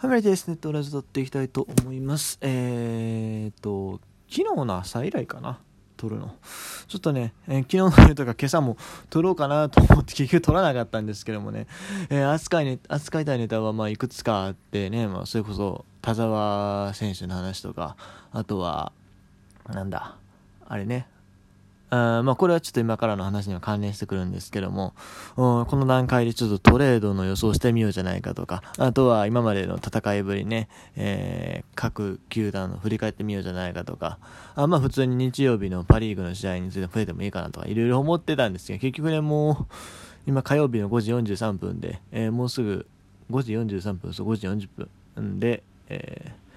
はめです。ネットラジオ撮っていきたいと思います。えーと、昨日の朝以来かな。撮るの。ちょっとね、えー、昨日の夜とか今朝も撮ろうかなと思って結局撮らなかったんですけどもね、えー、扱いね、扱いたいネタはまあいくつかあってね、まあそれこそ田澤選手の話とか、あとは、なんだ、あれね、あまあこれはちょっと今からの話には関連してくるんですけども、この段階でちょっとトレードの予想してみようじゃないかとか、あとは今までの戦いぶりね、えー、各球団の振り返ってみようじゃないかとか、あまあ普通に日曜日のパリーグの試合について触れてもいいかなとか、いろいろ思ってたんですけど、結局ね、もう、今火曜日の5時43分で、えー、もうすぐ5時43分、そう5時40分で、えー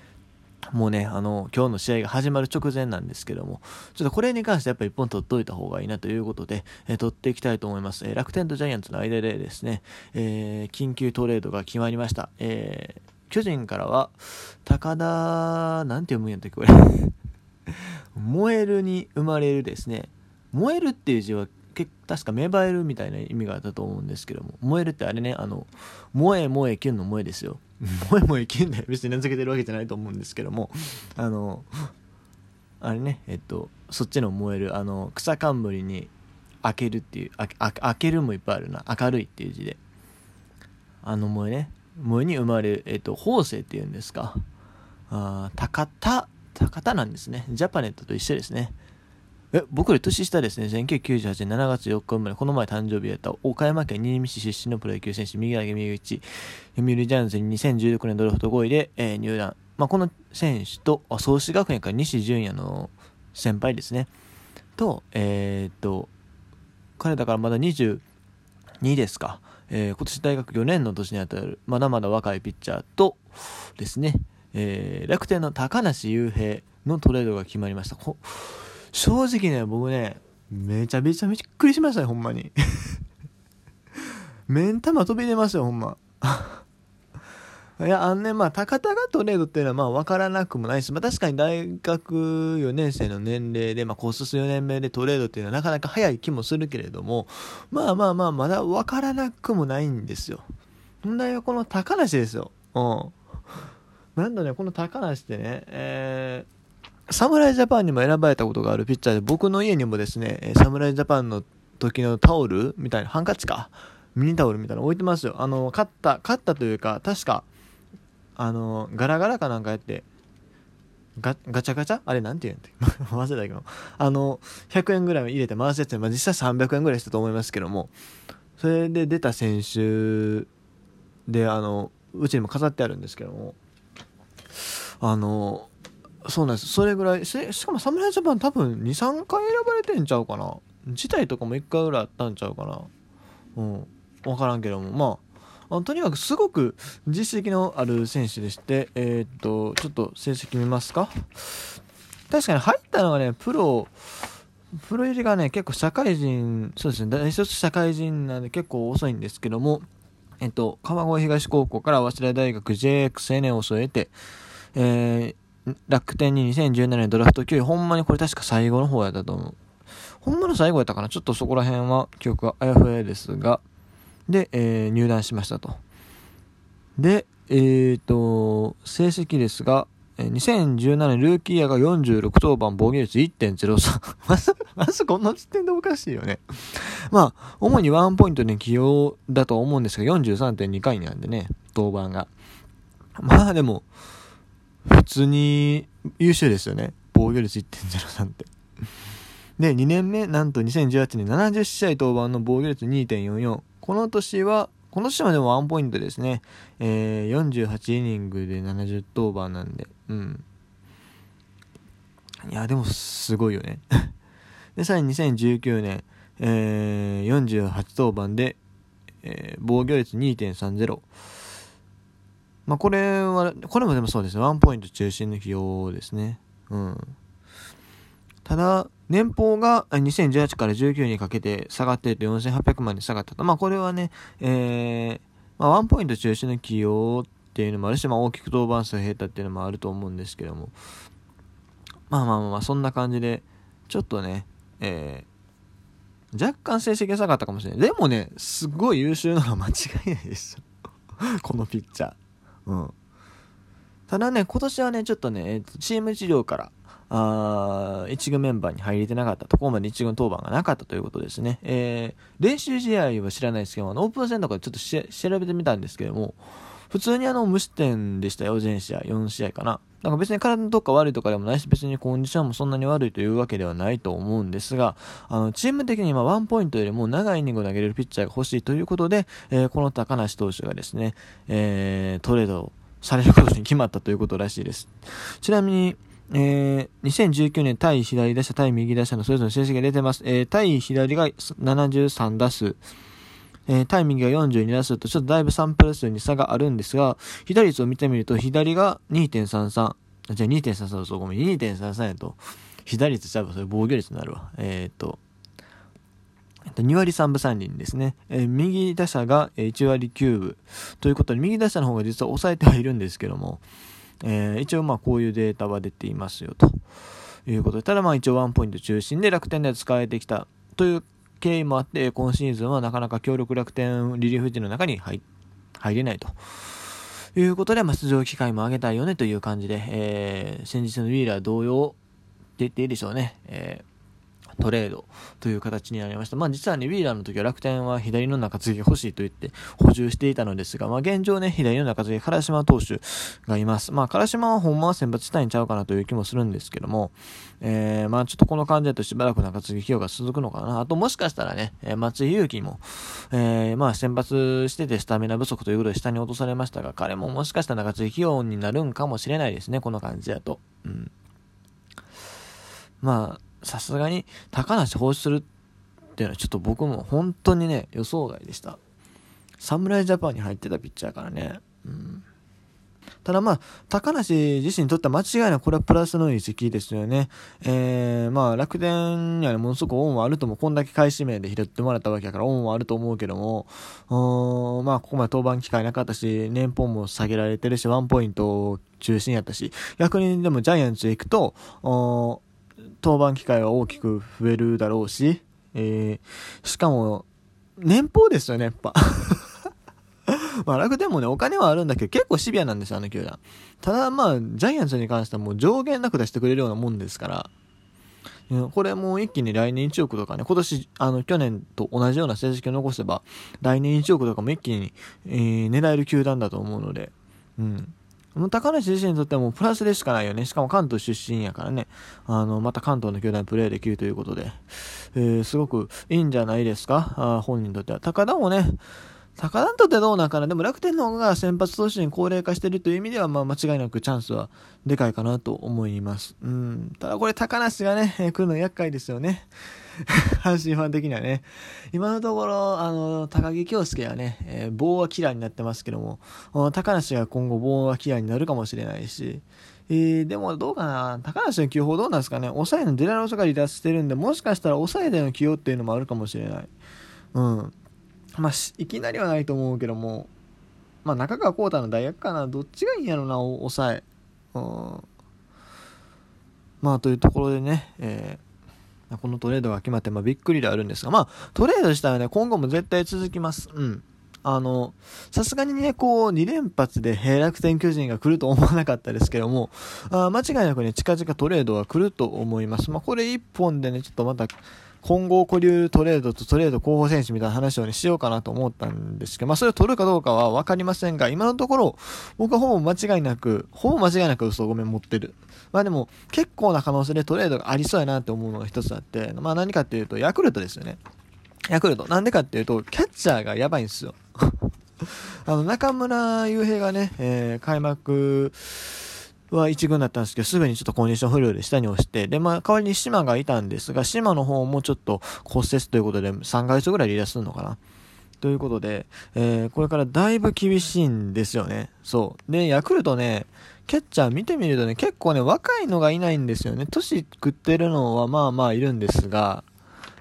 もうね、あの、今日の試合が始まる直前なんですけども、ちょっとこれに関してやっぱり1本取っといた方がいいなということで、えー、取っていきたいと思います。えー、楽天とジャイアンツの間でですね、えー、緊急トレードが決まりました。えー、巨人からは、高田、なんて読むんやったっけ、これ燃えるに生まれるですね、燃えるっていう字は確か芽生えるみたいな意味があったと思うんですけども、燃えるってあれね、あの、萌え萌えキュンの萌えですよ。萌え萌えキュンで別に名付けてるわけじゃないと思うんですけども、あの、あれね、えっと、そっちの燃える、あの、草冠に開けるっていう、開けるもいっぱいあるな、明るいっていう字で。あの萌えね、萌えに生まれる、えっと、法政っていうんですか。あ高田、高田なんですね。ジャパネットと一緒ですね。え、僕より年下ですね。1998年7月4日生まれ、この前誕生日やった岡山県新見市出身のプロ野球選手、右投げ右打ち、読売ジャイアンツに2016年ドラフト5位で、えー、入団。まあ、この選手と、創志学園から西純也の先輩ですね。と、えー、っと、彼だからまだ22ですか。えー、今年大学4年の年にあたる、まだまだ若いピッチャーとですね、えー、楽天の高梨雄平のトレードが決まりました。正直ね、僕ね、めちゃめちゃびっくりしましたよ、ほんまに。目ん玉飛び出ますよ、ほんま。いや、あのね、まあ、高田がトレードっていうのは、まあ、わからなくもないし、まあ、確かに大学4年生の年齢で、まあ、コース4年目でトレードっていうのはなかなか早い気もするけれども、まあまあまあ、まだわからなくもないんですよ。問題はこの高梨ですよ。うん。なんだね、この高梨ってね、えー、侍ジャパンにも選ばれたことがあるピッチャーで、僕の家にもですね、侍ジャパンの時のタオルみたいな、ハンカチか。ミニタオルみたいなの置いてますよ。あの、勝った、勝ったというか、確か、あの、ガラガラかなんかやって、ガガチャガチャ？あれなんて言うんやんて忘れたけど。あの、100円ぐらい入れて回すやつまあ、実際300円ぐらいしたと思いますけども、それで出た選手で、あの、うちにも飾ってあるんですけども、あの、そうなんです。それぐらい、しかも侍ジャパン多分2、3回選ばれてんちゃうかな。事態とかも1回ぐらいあったんちゃうかな。うん。わからんけども、まあ、とにかくすごく実績のある選手でして、えー、っと、ちょっと成績見ますか。確かに入ったのがね、プロ、プロ入りがね、結構社会人、そうですね、大卒社会人なんで結構遅いんですけども、えっと、川越東高校から早稲田大学 JX 青年を添えて、えー、楽天に2017年ドラフト9位、ほんまにこれ確か最後の方やったと思う。ほんまの最後やったかな？ちょっとそこら辺は記憶があやふやですが、で、えー、入団しましたと。で、えーと、成績ですが、2017年ルーキーイヤーが46登板防御率1.03 まず、まずこの時点でおかしいよねまあ、主にワンポイントで起用だと思うんですが、43.2回なんでね、登板が。まあでも、普通に優秀ですよね。防御率1.03って。で、2年目、なんと2018年70試合登板の防御率2.44。この年は、この年はでもワンポイントですね。えー、48イニングで70登板なんで。うん。いや、でもすごいよね。で、さらに2019年、えー、48登板で、えー、防御率2.30。まあ、これは、これもでもそうですね。ワンポイント中心の費用ですね。うん。ただ、年俸が2018から19にかけて下がっていて4800万に下がったと。まあ、これはね、えー、まあ、ワンポイント中心の起用っていうのもあるし、まあ、大きく登板数減ったっていうのもあると思うんですけども。まあまあまあまあ、そんな感じで、ちょっとね、えー、若干成績が下がったかもしれない。でもね、すごい優秀なのは間違いないですよ。このピッチャー。うん。ただね、今年はね、ちょっとね、えー、とチーム治療から、あ1軍メンバーに入れてなかった、ところまで1軍登板がなかったということですね。えー、練習試合は知らないですけど、オープン戦とかちょっと調べてみたんですけども、普通にあの無失点でしたよ、全試合、4試合かな。なんか別に体のどっか悪いとかでもないし、別にコンディションもそんなに悪いというわけではないと思うんですが、あの、チーム的に今ワンポイントよりも長いイニングを投げれるピッチャーが欲しいということで、えー、この高梨投手がですね、えー、トレードされることに決まったということらしいです。ちなみに、えー、2019年対左打者対右打者のそれぞれの成績が出てます。えー、対左が73打数、えー、対右が42打数とちょっとだいぶサンプル数に差があるんですが、被打率を見てみると左が2.33、じゃあ2.33そうごめん、2.33やと、被打率ちゃうそれ防御率になるわ。えっ、と、2割3分3厘ですね。えー、右打者が1割9分。ということで、右打者の方が実は抑えてはいるんですけども、えー、一応まあこういうデータは出ていますよということで、ただまあ一応ワンポイント中心で楽天で使えてきたという経緯もあって、今シーズンはなかなか強力楽天リリーフ陣の中に入入れないと。いうことで、まあ、出場機会も上げたいよねという感じで、えー、先日のウィーラー同様って言っていいでしょうね。えートレードという形になりました。まあ実はね、ウィーラーの時は楽天は左の中継ぎ欲しいと言って補充していたのですが、まあ現状ね、左の中継ぎ、唐島投手がいます。まあ唐島はほんまは先発したいんちゃうかなという気もするんですけども、えー、まあちょっとこの感じだとしばらく中継ぎ起用が続くのかな。あともしかしたらね、松井裕樹も、えー、まあ先発しててスタミナ不足ということで下に落とされましたが、彼ももしかしたら中継ぎ起用になるんかもしれないですね、この感じだと。うん。まあ、さすがに高梨放出するっていうのはちょっと僕も本当にね、予想外でした。侍ジャパンに入ってたピッチャーからね。うん。ただまあ、高梨自身にとっては間違いなくこれはプラスのいい時期ですよね。えー、まあ楽天には、ね、ものすごく恩はあるとも、こんだけ開始名で拾ってもらったわけだから恩はあると思うけども、まあここまで登板機会なかったし、年俸も下げられてるし、ワンポイント中心やったし、逆にでもジャイアンツへ行くと、登板機会は大きく増えるだろうし、えー、しかも、年俸ですよね、やっぱ。まあ楽天もね、お金はあるんだけど、結構シビアなんですよ、あの球団。ただまあ、ジャイアンツに関してはもう上限なく出してくれるようなもんですから、これも一気に来年1億とかね、今年、あの、去年と同じような成績を残せば、来年1億とかも一気に、えー、狙える球団だと思うので、うん。もう高梨自身にとってはもうプラスでしかないよね。しかも関東出身やからね。あの、また関東の球団プレーできるということで、えー、すごくいいんじゃないですか？あ本人にとっては。高田もね、高田にとってどうなんかな。でも楽天の方が先発投手に高齢化してるという意味では、まあ間違いなくチャンスはでかいかなと思います。うん。ただこれ高梨がね、えー、来るの厄介ですよね。阪神ファン的にはね。今のところ、あの、高木京介はね、えー、棒はキラーになってますけども、高梨が今後棒はキラーになるかもしれないし、えー、でもどうかな、高梨の起用法どうなんですかね、抑えのデラロサが離脱してるんで、もしかしたら抑えでの起用っていうのもあるかもしれない。うん。まあ、いきなりはないと思うけども、まあ、中川幸太の大学かな、どっちがいいんやろな、抑え。うん。まあ、というところでね、えーこのトレードが決まって、まあ、びっくりではあるんですが、まあ、トレード自体はね、今後も絶対続きます。うん。あの、さすがにね、こう、2連発で平楽天巨人が来ると思わなかったですけども、あ間違いなくね、近々トレードは来ると思います。まあ、これ1本でね、ちょっとまた、混合保留トレードとトレード候補選手みたいな話をね、しようかなと思ったんですけど、まあそれを取るかどうかはわかりませんが、今のところ、僕はほぼ間違いなく、ほぼ間違いなく嘘ごめん持ってる。まあでも、結構な可能性でトレードがありそうやなって思うのが一つあって、まあ何かっていうと、ヤクルトですよね。ヤクルト。なんでかっていうと、キャッチャーがやばいんですよ。あの、中村悠平がね、えー、開幕、は1軍だったんですけど、すぐにちょっとコンディション不良で下に押して、で、まあ、代わりに島がいたんですが、島の方もちょっと骨折ということで、3ヶ月ぐらい離脱するのかな。ということで、えー、これからだいぶ厳しいんですよね。そう。で、ヤクルトね、キャッチャー見てみるとね、結構ね、若いのがいないんですよね。年食ってるのはまあまあいるんですが、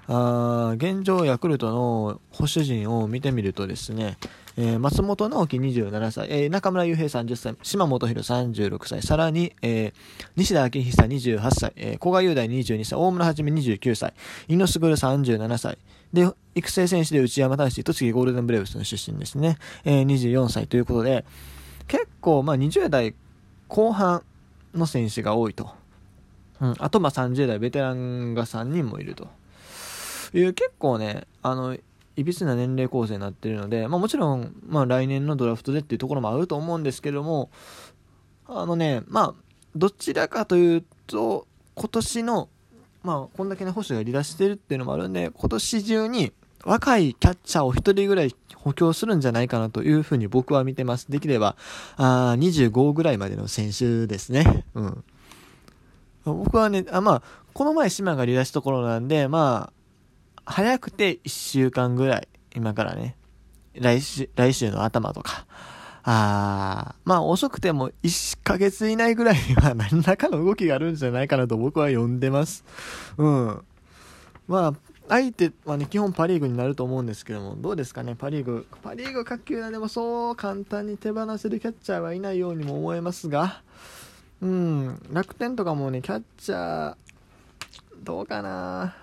あ現状ヤクルトの保守陣を見てみるとですね、えー、松本直樹27歳、えー、中村悠平30歳、島本博36歳、さらに、えー、西田明久28歳、えー、古賀雄大22歳、大村はじめ29歳、井野卓37歳、で、育成選手で内山大志、栃木ゴールデンブレーブスの出身ですね、えー、24歳ということで、結構、まあ20代後半の選手が多いと。うん、あとまあ30代ベテランが3人もいると。いう結構ねあのいびつな年齢構成になってるので、まあ、もちろん、まあ、来年のドラフトでっていうところもあると思うんですけどもあのねまあどちらかというと今年のまあこんだけね星が離脱してるっていうのもあるんで今年中に若いキャッチャーを1人ぐらい補強するんじゃないかなというふうに僕は見てます。できれば、あ25ぐらいまでの選手ですね。うん。僕はね、あまあ、この前島が離脱したところなんで、まあ、早くて1週間ぐらい、今からね、来週、来週の頭とか、あまあ遅くても1ヶ月以内ぐらいには何らかの動きがあるんじゃないかなと僕は呼んでます。うん。まあ、相手はね、基本パ・リーグになると思うんですけども、どうですかね、パ・リーグ。パ・リーグ各球団でもそう簡単に手放せるキャッチャーはいないようにも思えますが、うん、楽天とかもね、キャッチャー、どうかな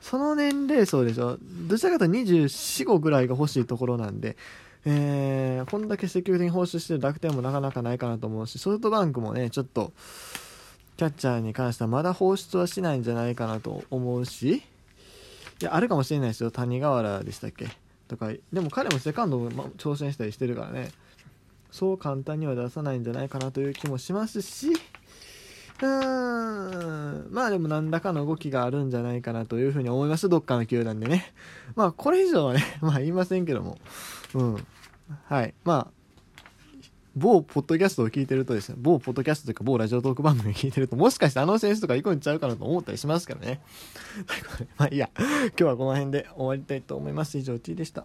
その年齢層でしょ。どちらかというと24、5ぐらいが欲しいところなんで、えー、こんだけ積極的に放出してる楽天もなかなかないかなと思うし、ソフトバンクもね、ちょっと、キャッチャーに関してはまだ放出はしないんじゃないかなと思うし、いや、あるかもしれないですよ。谷川原でしたっけ？とか、でも彼もセカンドも挑戦したりしてるからね、そう簡単には出さないんじゃないかなという気もしますし、うーん、まあでも何らかの動きがあるんじゃないかなというふうに思います。どっかの球団でね。まあこれ以上はね、まあ言いませんけども。うん。はい。まあ、某ポッドキャストを聞いてるとですね、某ポッドキャストというか某ラジオトーク番組を聞いてると、もしかしてあの選手とか行くんちゃうかなと思ったりしますけどね。まあいいや、今日はこの辺で終わりたいと思います。以上 T でした。